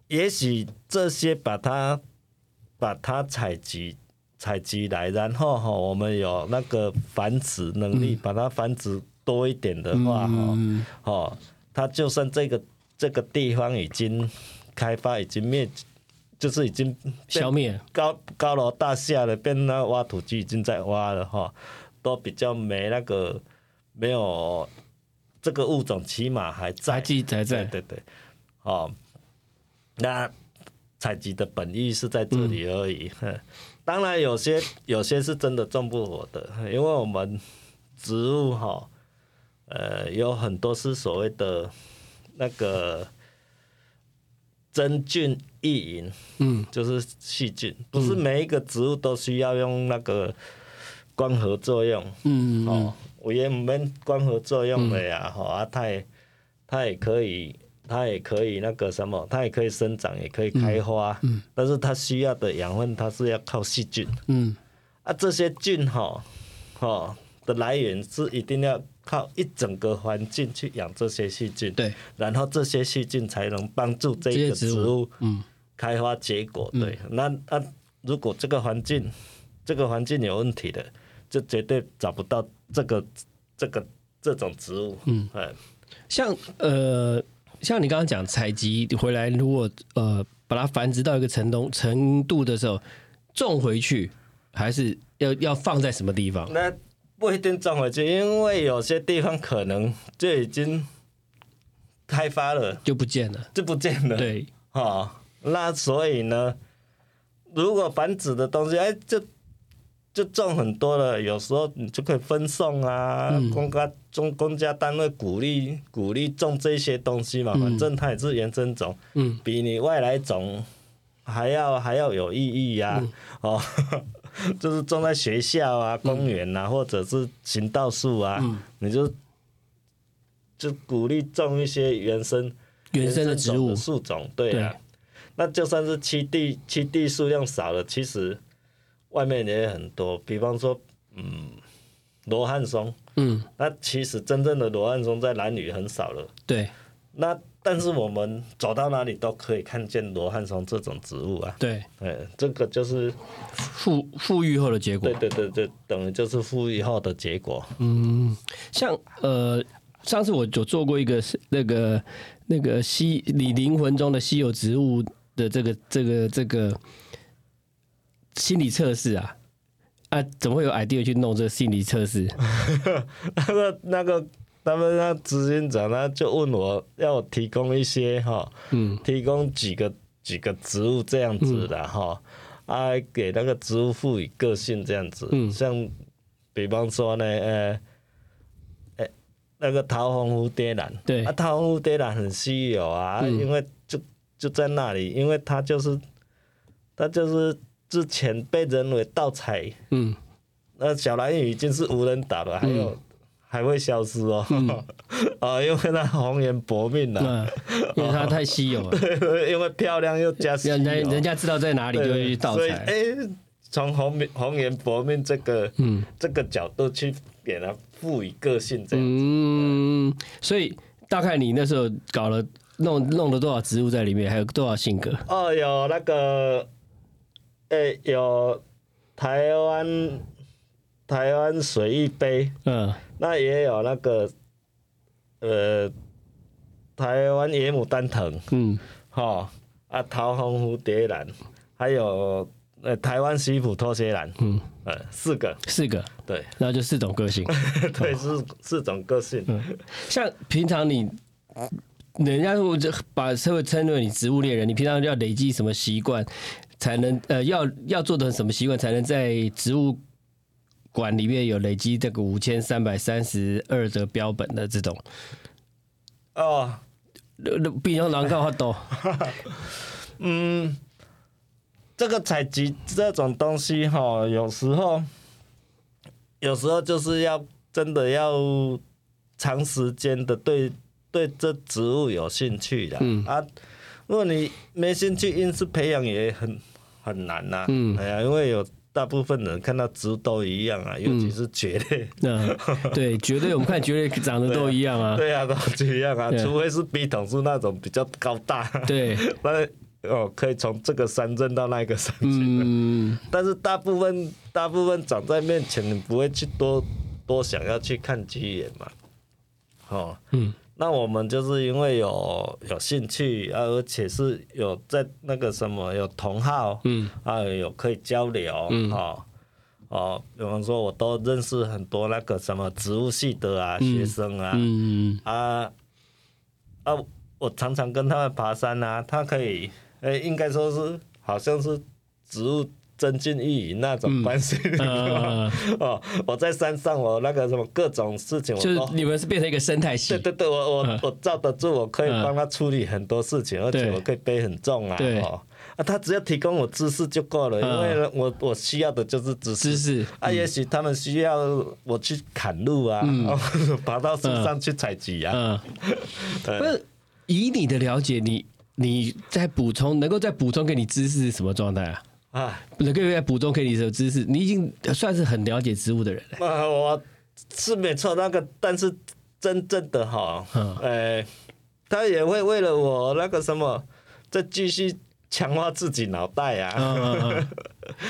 也许这些把它把它采集采集来，然后哈，我们有那个繁殖能力，把它繁殖多一点的话，哈、嗯哦，它就算这个这个地方已经开发，已经灭，就是已经消灭，高高楼大厦了，变那挖土机已经在挖了哈，都比较没那个没有这个物种，起码还在，还记还在对对对，哦，那采集的本意是在这里而已。哼当然有些有些是真的种不活的，因为我们植物哈，呃，有很多是所谓的那个真菌异营，嗯就是细菌，不是每一个植物都需要用那个光合作用。嗯哦，有也没光合作用的呀，吼、啊，它也它也可以。它也可以那个什么，它也可以生长，也可以开花，嗯但是它需要的养分，它是要靠细菌。嗯啊，这些菌哈，哈的来源是一定要靠一整个环境去养这些细菌，对，然后这些细菌才能帮助这个植植物嗯开花结果。对，那那如果这个环境这个环境有问题的，就绝对找不到这个这个这种植物。嗯，哎，像呃，像你刚刚讲采集回来，如果呃把它繁殖到一个程度程度的时候，种回去还是要要放在什么地方？那不一定种回去，因为有些地方可能就已经开发了，就不见了。就不见了。对，哦，那所以呢，如果繁殖的东西，哎，就就种很多了，有时候你就可以分送啊，嗯公家中公家单位鼓励鼓励种这些东西嘛，反正它也是原生种，嗯，比你外来种还要还要有意义呀、嗯哦。就是种在学校啊、公园啊，或者是行道树啊，嗯你就就鼓励种一些原生原生的植物的，树种，对啊。那就算是七地七地数量少了，其实外面也很多。比方说，嗯，罗汉松，嗯，那其实真正的罗汉松在兰屿很少了。对那但是我们走到哪里都可以看见罗汉松这种植物啊。对，对，这个就是富富裕后的结果对。对对对，等于就是富裕后的结果。嗯，像呃，上次我有做过一个是那个那个稀你灵魂中的稀有植物的这个这个这个心理测试啊。啊，怎么会有 idea 去弄这个心理测试？那个那个他们那执行长呢就问我要我提供一些哈，嗯。提供几个几个植物这样子的哈，啊，给那个植物赋予个性这样子，嗯。像比方说呢，呃，呃，那个桃红蝴蝶兰，对。啊，桃红蝴蝶兰很稀有啊，嗯。因为就就在那里，因为它就是它就是之前被人为盗采。嗯。那小蓝雨已经是无人岛了，还有、还会消失哦，啊、因为它红颜薄命了，嗯，因为它太稀有了，因为漂亮又加稀有，人家知道在哪里就会去盗采。哎，从红颜红颜薄命这个、嗯。这个角度去给它赋予个性，这样、嗯，所以大概你那时候搞了弄弄了多少植物在里面，还有多少性格？哦，有那个，哎、有台湾台湾水一杯，嗯。那也有那个，呃，台湾野牡丹藤，嗯。哈啊，桃红蝴蝶兰，还有呃台湾西普拖鞋兰，嗯，呃，四个，四个，对。然后就四种个性。对，是四种个性。像平常你，人家说这把社会称为你植物猎人，你平常要累积什么习惯，才能呃要要做的什么习惯，才能在植物馆里面有累积这个五千三百三十二的标本的这种，哦，比较难看很多。嗯，这个采集这种东西哈，有时候，有时候就是要真的要长时间的对对这植物有兴趣的、嗯。啊。如果你没兴趣，硬是培养也很很难呐、嗯。哎呀，因为有大部分人看到植物都一样啊，尤其是蕨类。嗯，对，蕨类我们看蕨类长得都一样啊。对啊，都一样啊，除非是笔筒树那种比较高大，对，那哦可以从这个山镇到那个山去。嗯，但是大部分大部分长在面前，你不会去多多想要去看几眼嘛。哦，嗯，那我们就是因为有有兴趣啊，而且是有在那个什么有同好，嗯，啊有可以交流，嗯。哦。哦，比方说我都认识很多那个什么植物系的啊、学生啊，嗯，啊啊，我常常跟他们爬山啊，他可以，哎、应该说是好像是植物增进意义那种关系、呃，哦。我在山上，我那个什么各种事情我就是。你们是变成一个生态系对。对对，我我、嗯我罩得住，我可以嗯帮他处理很多事情，而且我可以背很重啊，对哦啊，他只要提供我知识就够了，因为我我需要的就是知识。知识啊，也许他们需要我去砍路啊，爬到树上去采集啊。嗯，不是以你的了解，你你在补充，能够再补充给你知识是什么状态啊？啊，能够再补充给你的知识，你已经算是很了解植物的人了。啊，我是没错，那个但是真正的哈，嗯。呃，他也会为了我那个什么，再继续强化自己脑袋啊。嗯嗯嗯，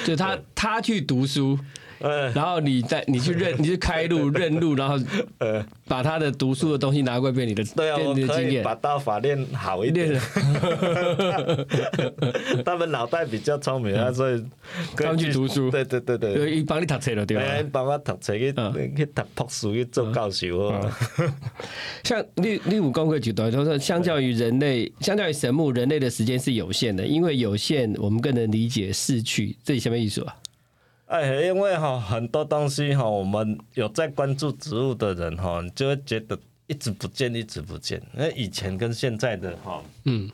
就他 他去读书，呃然后你再你去认 你去开路认路，然后呃，把他的读书的东西拿过来变你的对啊，变我可以把刀法练好一练点。他们脑袋比较聪明啊，所以可以他们去读书对对对对。对，帮你读册了对哎，吧？帮我读册去嗯去读博士去做教授哦。像例例如工会举段，就是说相较于人类，相较于神木，人类的时间是有限的，因为有限，我们更能理解逝去。这里什么意思啊？哎，因为哈很多东西哈，我们有在关注植物的人哈，你就会觉得一直不见，一直不见。那以前跟现在的哈，嗯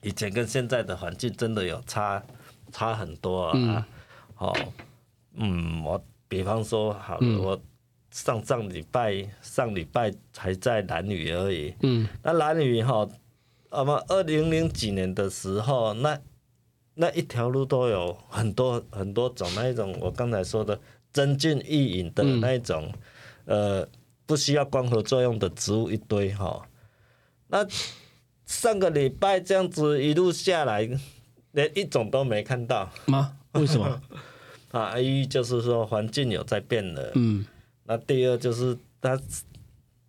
以前跟现在的环境真的有差差很多啊。好、嗯，我比方说好了，我上上礼拜上礼拜还在蓝屿而已。嗯那蓝屿哈，我们二零零几年的时候，那那一条路都有很多很多种那一种，我刚才说的真菌异隐的那一种，呃，不需要光合作用的植物一堆哈。那上个礼拜这样子一路下来，连一种都没看到吗？为什么？啊！一就是说环境有在变了，嗯那第二就是它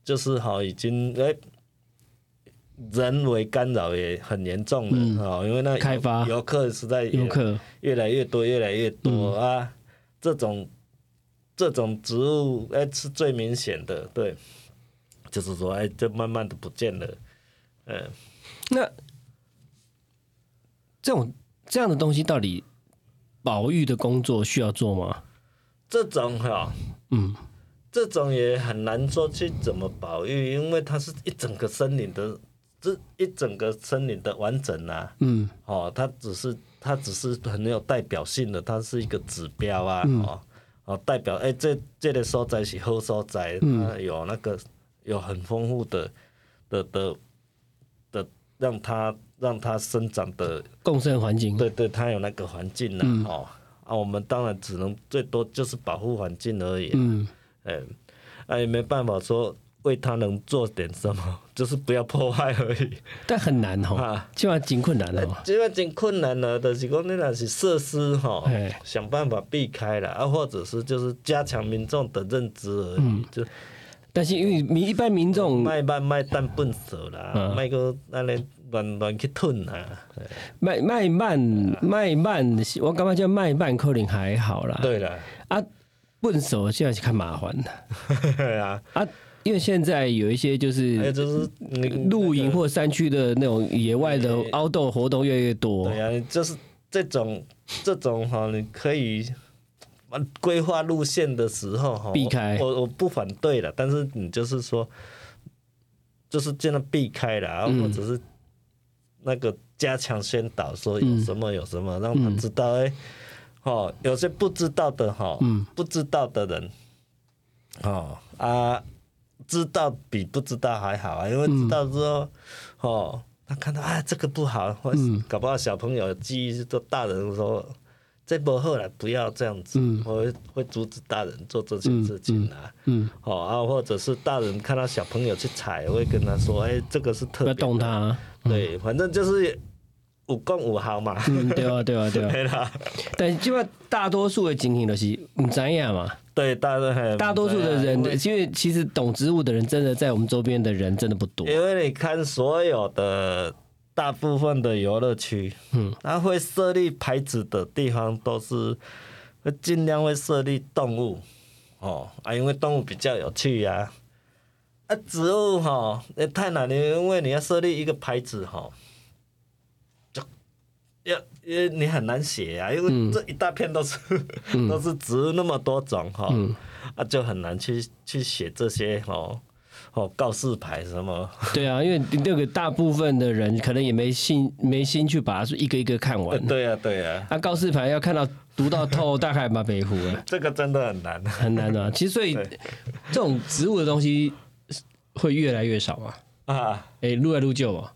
就是好已经哎、人为干扰也很严重了啊、因为那开发。游客实在游客。越来越多，越来越多、嗯。啊，这种这种植物哎、是最明显的，对，就是说哎、就慢慢的不见了，嗯。那这种这样的东西，到底保育的工作需要做吗？这种哈、嗯。这种也很难说去怎么保育，因为它是一整个森林的，这一整个森林的完整啊。嗯哦，它只是它只是很有代表性的，它是一个指标啊。嗯哦哦，代表哎、这这个所在是好所在，嗯它有那个有很丰富的的的的，让它让它生长的共生环境。对对，它有那个环境啊，嗯哦，啊，我们当然只能最多就是保护环境而已、啊，嗯嗯，啊也没办法说为它能做点什么，就是不要破坏而已。但很难哈。啊，基本上挺困难的哦。这个真困难了，就是讲你若是设施吼，想办法避开了啊，或者是就是加强民众的认知而已，嗯。就但是因为民一般民众卖慢卖蛋笨手啦，嗯卖个安尼乱乱去吞啊，卖卖慢卖慢，我感觉叫卖慢可能还好啦。对啦，啊，笨手现在是看麻烦的 啊，因为现在有一些就是就是你露营或山区的那种野外的 outdoor 活动越来越多。对啊，就是这种这种哈，你可以呃规划路线的时候哈，避开。我我我不反对了，但是你就是说，就是尽量避开了，然后或者是那个加强宣导，说有什么有什么，让他知道哎，哦，有些不知道的哈，嗯。不知道的人，哦啊，知道比不知道还好啊，因为知道之后，哦，他看到啊这个不好，或嗯搞不好小朋友记忆，就大人说这波后来不要这样子，嗯我会会阻止大人做这些事情啊。嗯，哦啊，或者是大人看到小朋友去踩，会跟他说：“哎、这个是特不要别的动它。对，反正就是五共五好嘛。嗯，对啊，对啊，对啊。对啦，但基本大多数的情形都是唔知影嘛。对，大人大多数的人，因为因为其实懂植物的人，真的在我们周边的人真的不多。因为你看所有的大部分的游乐区，嗯，它会设立牌子的地方都是会尽量会设立动物，哦啊，因为动物比较有趣呀、啊。植物哈也太难了，因为你要设立一个牌子哈，就要因为你很难写呀、因为这一大片都是、都是植物那么多种哈，啊就很难去去写这些哦。哦告示牌什么，对啊，因为那个大部分的人可能也没心没心去把它一个一个看完。对啊、对呀、啊，告示牌要看到读到透，大概马北湖了，这个真的很难。很难的、其实所以这种植物的东西会越来越少啊。啊，哎、撸来撸旧啊，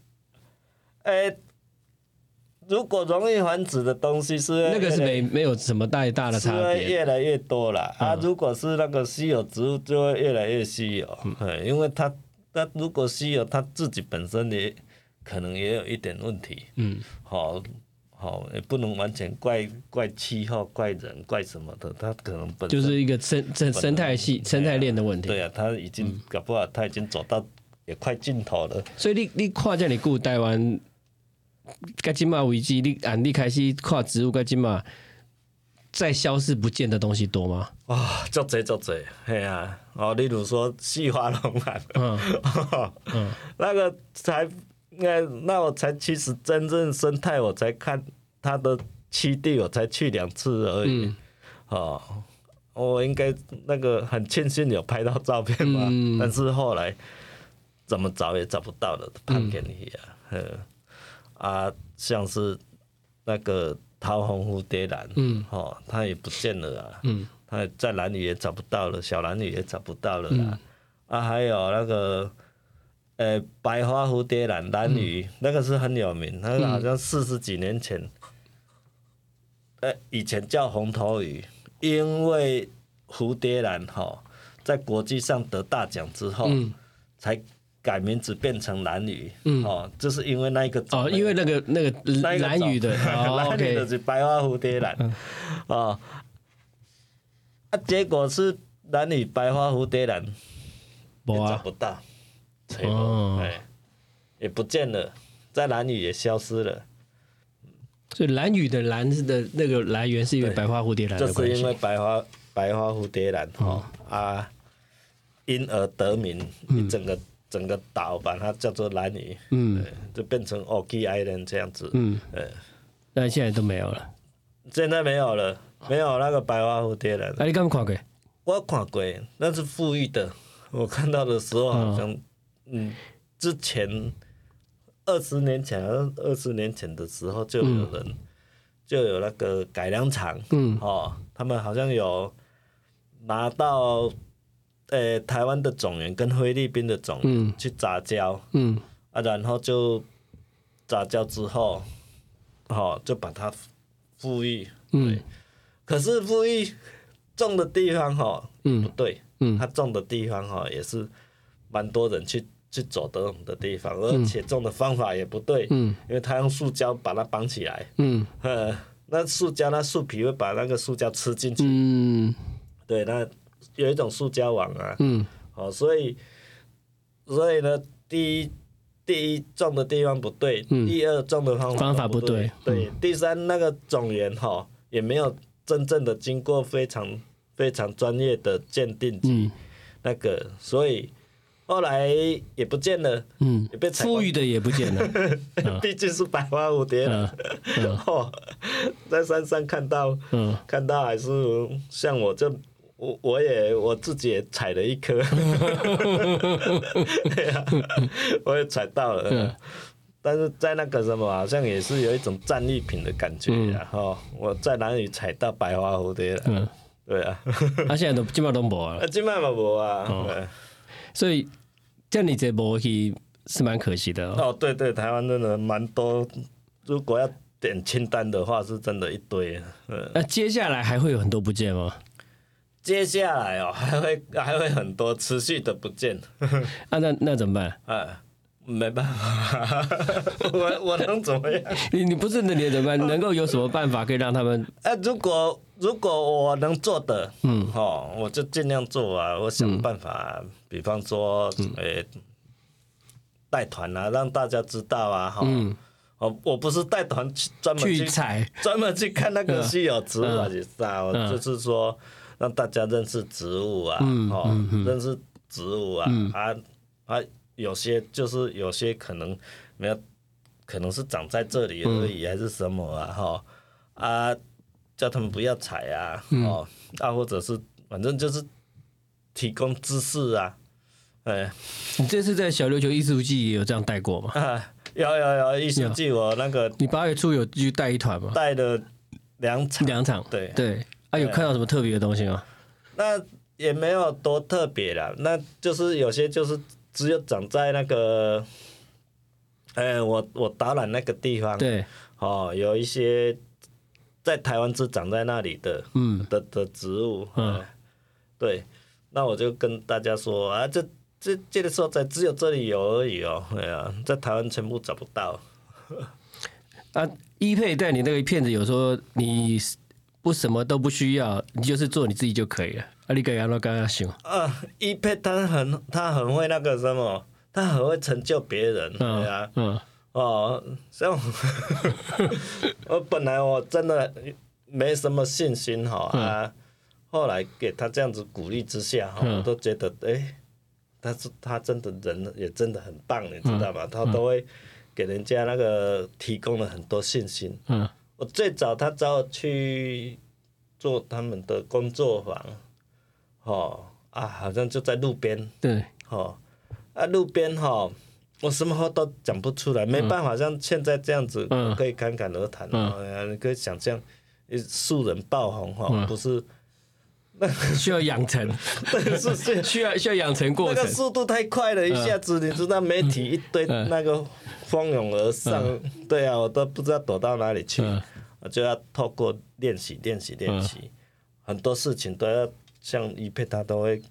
哎、如果容易繁殖的东西是那个是没没有什么太大的差别。越来越多了、啊。如果是那个稀有植物，就会越来越稀有。嗯，因为它它如果稀有，它自己本身也可能也有一点问题。嗯，好。好，也不能完全怪怪气候、怪人、怪什么的，它可能本身就是一个生生生态系生态链的问题。对啊，它已经、搞不好，它已经走到也快尽头了。所以你你跨这里顾台湾，该今嘛危机，你按你开始看植物，该今嘛再消失不见的东西多吗？啊，足侪足侪，嘿啊，哦，例如说细花龙兰，嗯。嗯，那个才，那那我才其实真正生态，我才看它的栖地，我才去两次而已，嗯。哦，我应该那个很庆幸有拍到照片嘛，嗯。但是后来怎么找也找不到了，判给你啊，呃，啊，像是那个桃红蝴蝶兰，嗯，哦，它也不见了啊，嗯，它在蓝屿也找不到了，小蓝屿也找不到了啦。啊，还有那个，呃，白花蝴蝶兰兰屿、那个是很有名，那个好像四十几年前，呃，以前叫红头鱼，因为蝴蝶兰哈在国际上得大奖之后，嗯。才改名字变成兰屿，嗯。哦，就是因为那一个哦，因为那个那个蓝雨的，哦 蓝雨就，OK，是白花蝴蝶兰，哦，啊，结果是蓝屿白花蝴蝶兰。也找不到，哦。哎，也不见了，在蓝屿也消失了，所以蓝雨的蓝的那个来源是因为白花蝴蝶兰就的关系。是因为。白花白花蝴蝶兰哦啊，因而得名，一整个整个岛把它叫做蓝屿，嗯，就变成 Oki Island 这样子，嗯，呃，但现在都没有了。现在没有了，没有那个白花蝴蝶兰。啊，你刚看过？我看过，那是富裕的。我看到的时候好像，嗯，之前二十年前，二十年前的时候就有人，就有那个改良厂，嗯哦，他们好像有拿到，呃、台湾的种源跟菲律宾的种源嗯。去杂交，嗯。啊，然后就杂交之后，哦，就把它富裕，嗯。可是富裕种的地方哈、不嗯对，嗯。它种的地方哈、也是蛮多人去去走的的地方，而且种的方法也不对，嗯。因为它用塑胶把它绑起来，嗯。呃，那塑胶那树皮会把那个塑胶吃进去，嗯。对，那有一种塑胶网啊，嗯。哦，所以所以呢，第一第一种的地方不对，嗯。第二种的方法方法不不对。对，第三那个种源哈也没有真正的经过非常非常专业的鉴定及嗯。那个，所以后来也不见了，嗯。也被，富裕的也不见了。毕竟是百花蝴蝶了，哦，在山上看到嗯。看到还是像我这。我我也我自己也采了一颗，对啊，我也采到了，嗯。但是在那个什么，好像也是有一种战利品的感觉呀、哈、我在哪里采到白花蝴蝶了？嗯，对啊，他现在都基本上都没了。啊，，今麦嘛无啊，对。所以这样你这波去是蛮可惜的哦。哦，对对，台湾真的蛮多，如果要点清单的话，是真的一堆，嗯，那接下来还会有很多不见吗？接下来哦，还会还会很多持续的不见，啊，那那怎么办？啊，没办法，我我能怎么样？你你不是那你怎么办？能够有什么办法可以让他们？哎、如果如果我能做的，嗯。哦，我就尽量做啊，我想办法，比方说，嗯。诶、带团啊，让大家知道啊，哈、嗯，哦，我不是带团去专门去去采，专门去看那个稀有植物啊，就是说让大家认识植物啊，嗯哦认识植物啊，嗯。啊啊，有些就是有些可能没有，可能是长在这里而已，还是什么啊，哈啊，叫他们不要采啊，嗯。哦，啊，或者是反正就是提供知识啊，哎。你这次在小琉球艺术季也有这样带过吗？啊，有有有艺术季，我那个你八月初有去带一团吗？带了两场，两场，对。对。啊，有看到什么特别的东西吗？那也没有多特别啦，那就是有些就是只有长在那个，哎、我我导览那个地方，对，哦，有一些在台湾只长在那里的，嗯。的的植物，嗯。嗯，对，那我就跟大家说啊，这这这个时候在只有这里有而已哦，对啊，在台湾全部找不到，啊，一佩带你那个片子，有说你不什么都不需要，你就是做你自己就可以了。啊，你跟杨老刚刚想，啊，一佩他很他很会那个什么，他很会成就别人，嗯对啊，嗯。哦，像我 我本来我真的没什么信心哈啊，后来给他这样子鼓励之下哈，嗯。我都觉得哎、他是他真的人也真的很棒，你知道吗？他都会给人家那个提供了很多信心。嗯我最早他找我去做他们的工作坊，哦啊，好像就在路边，对，哦，啊，路边哈、我什么话都讲不出来，没办法像现在这样子，嗯。可以侃侃而谈。嗯。哦哎呀你可以想象，呃素人爆红哈、嗯。不是，需要养成，对，是是。需要需要养成过程。那个。速度太快了，一下子你知道媒体一堆嗯那个蜂拥而上，对啊，我都不知道躲到哪里去，嗯。我就要透过练习、练习、练习，很多事情都要像一佩他都会，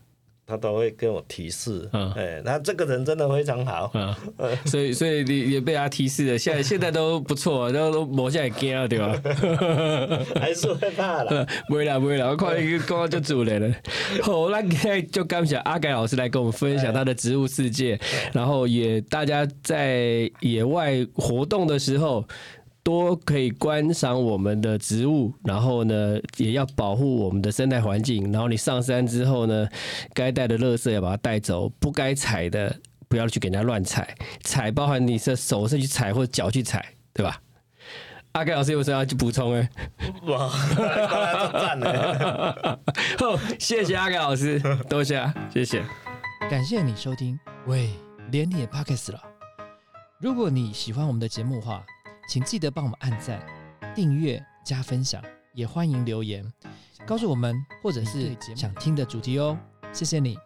他都会跟我提示，嗯哎，那这个人真的非常好，啊，所以所以你也被他提示了，现在现在都不错，都都磨下来惊了，对吧？还是会怕了。不会啦，不会啦，我看你刚刚就主人了。好，那现在就感谢阿改老师来跟我们分享他的植物世界，然后也大家在野外活动的时候。多可以观赏我们的植物，然后呢，也要保护我们的生态环境。然后你上山之后呢，该带的垃圾要把它带走，不该踩的不要去给人家乱踩，踩包含你的手是去踩或者脚去踩，对吧？阿盖老师有什么要去补充呢？哇，赞了。好，谢谢阿盖老师，多谢，谢谢。感谢你收听，喂，连你也 Pockets 了。如果你喜欢我们的节目的话，请记得帮我们按赞、订阅、加分享，也欢迎留言告诉我们或者是想听的主题哦。谢谢你。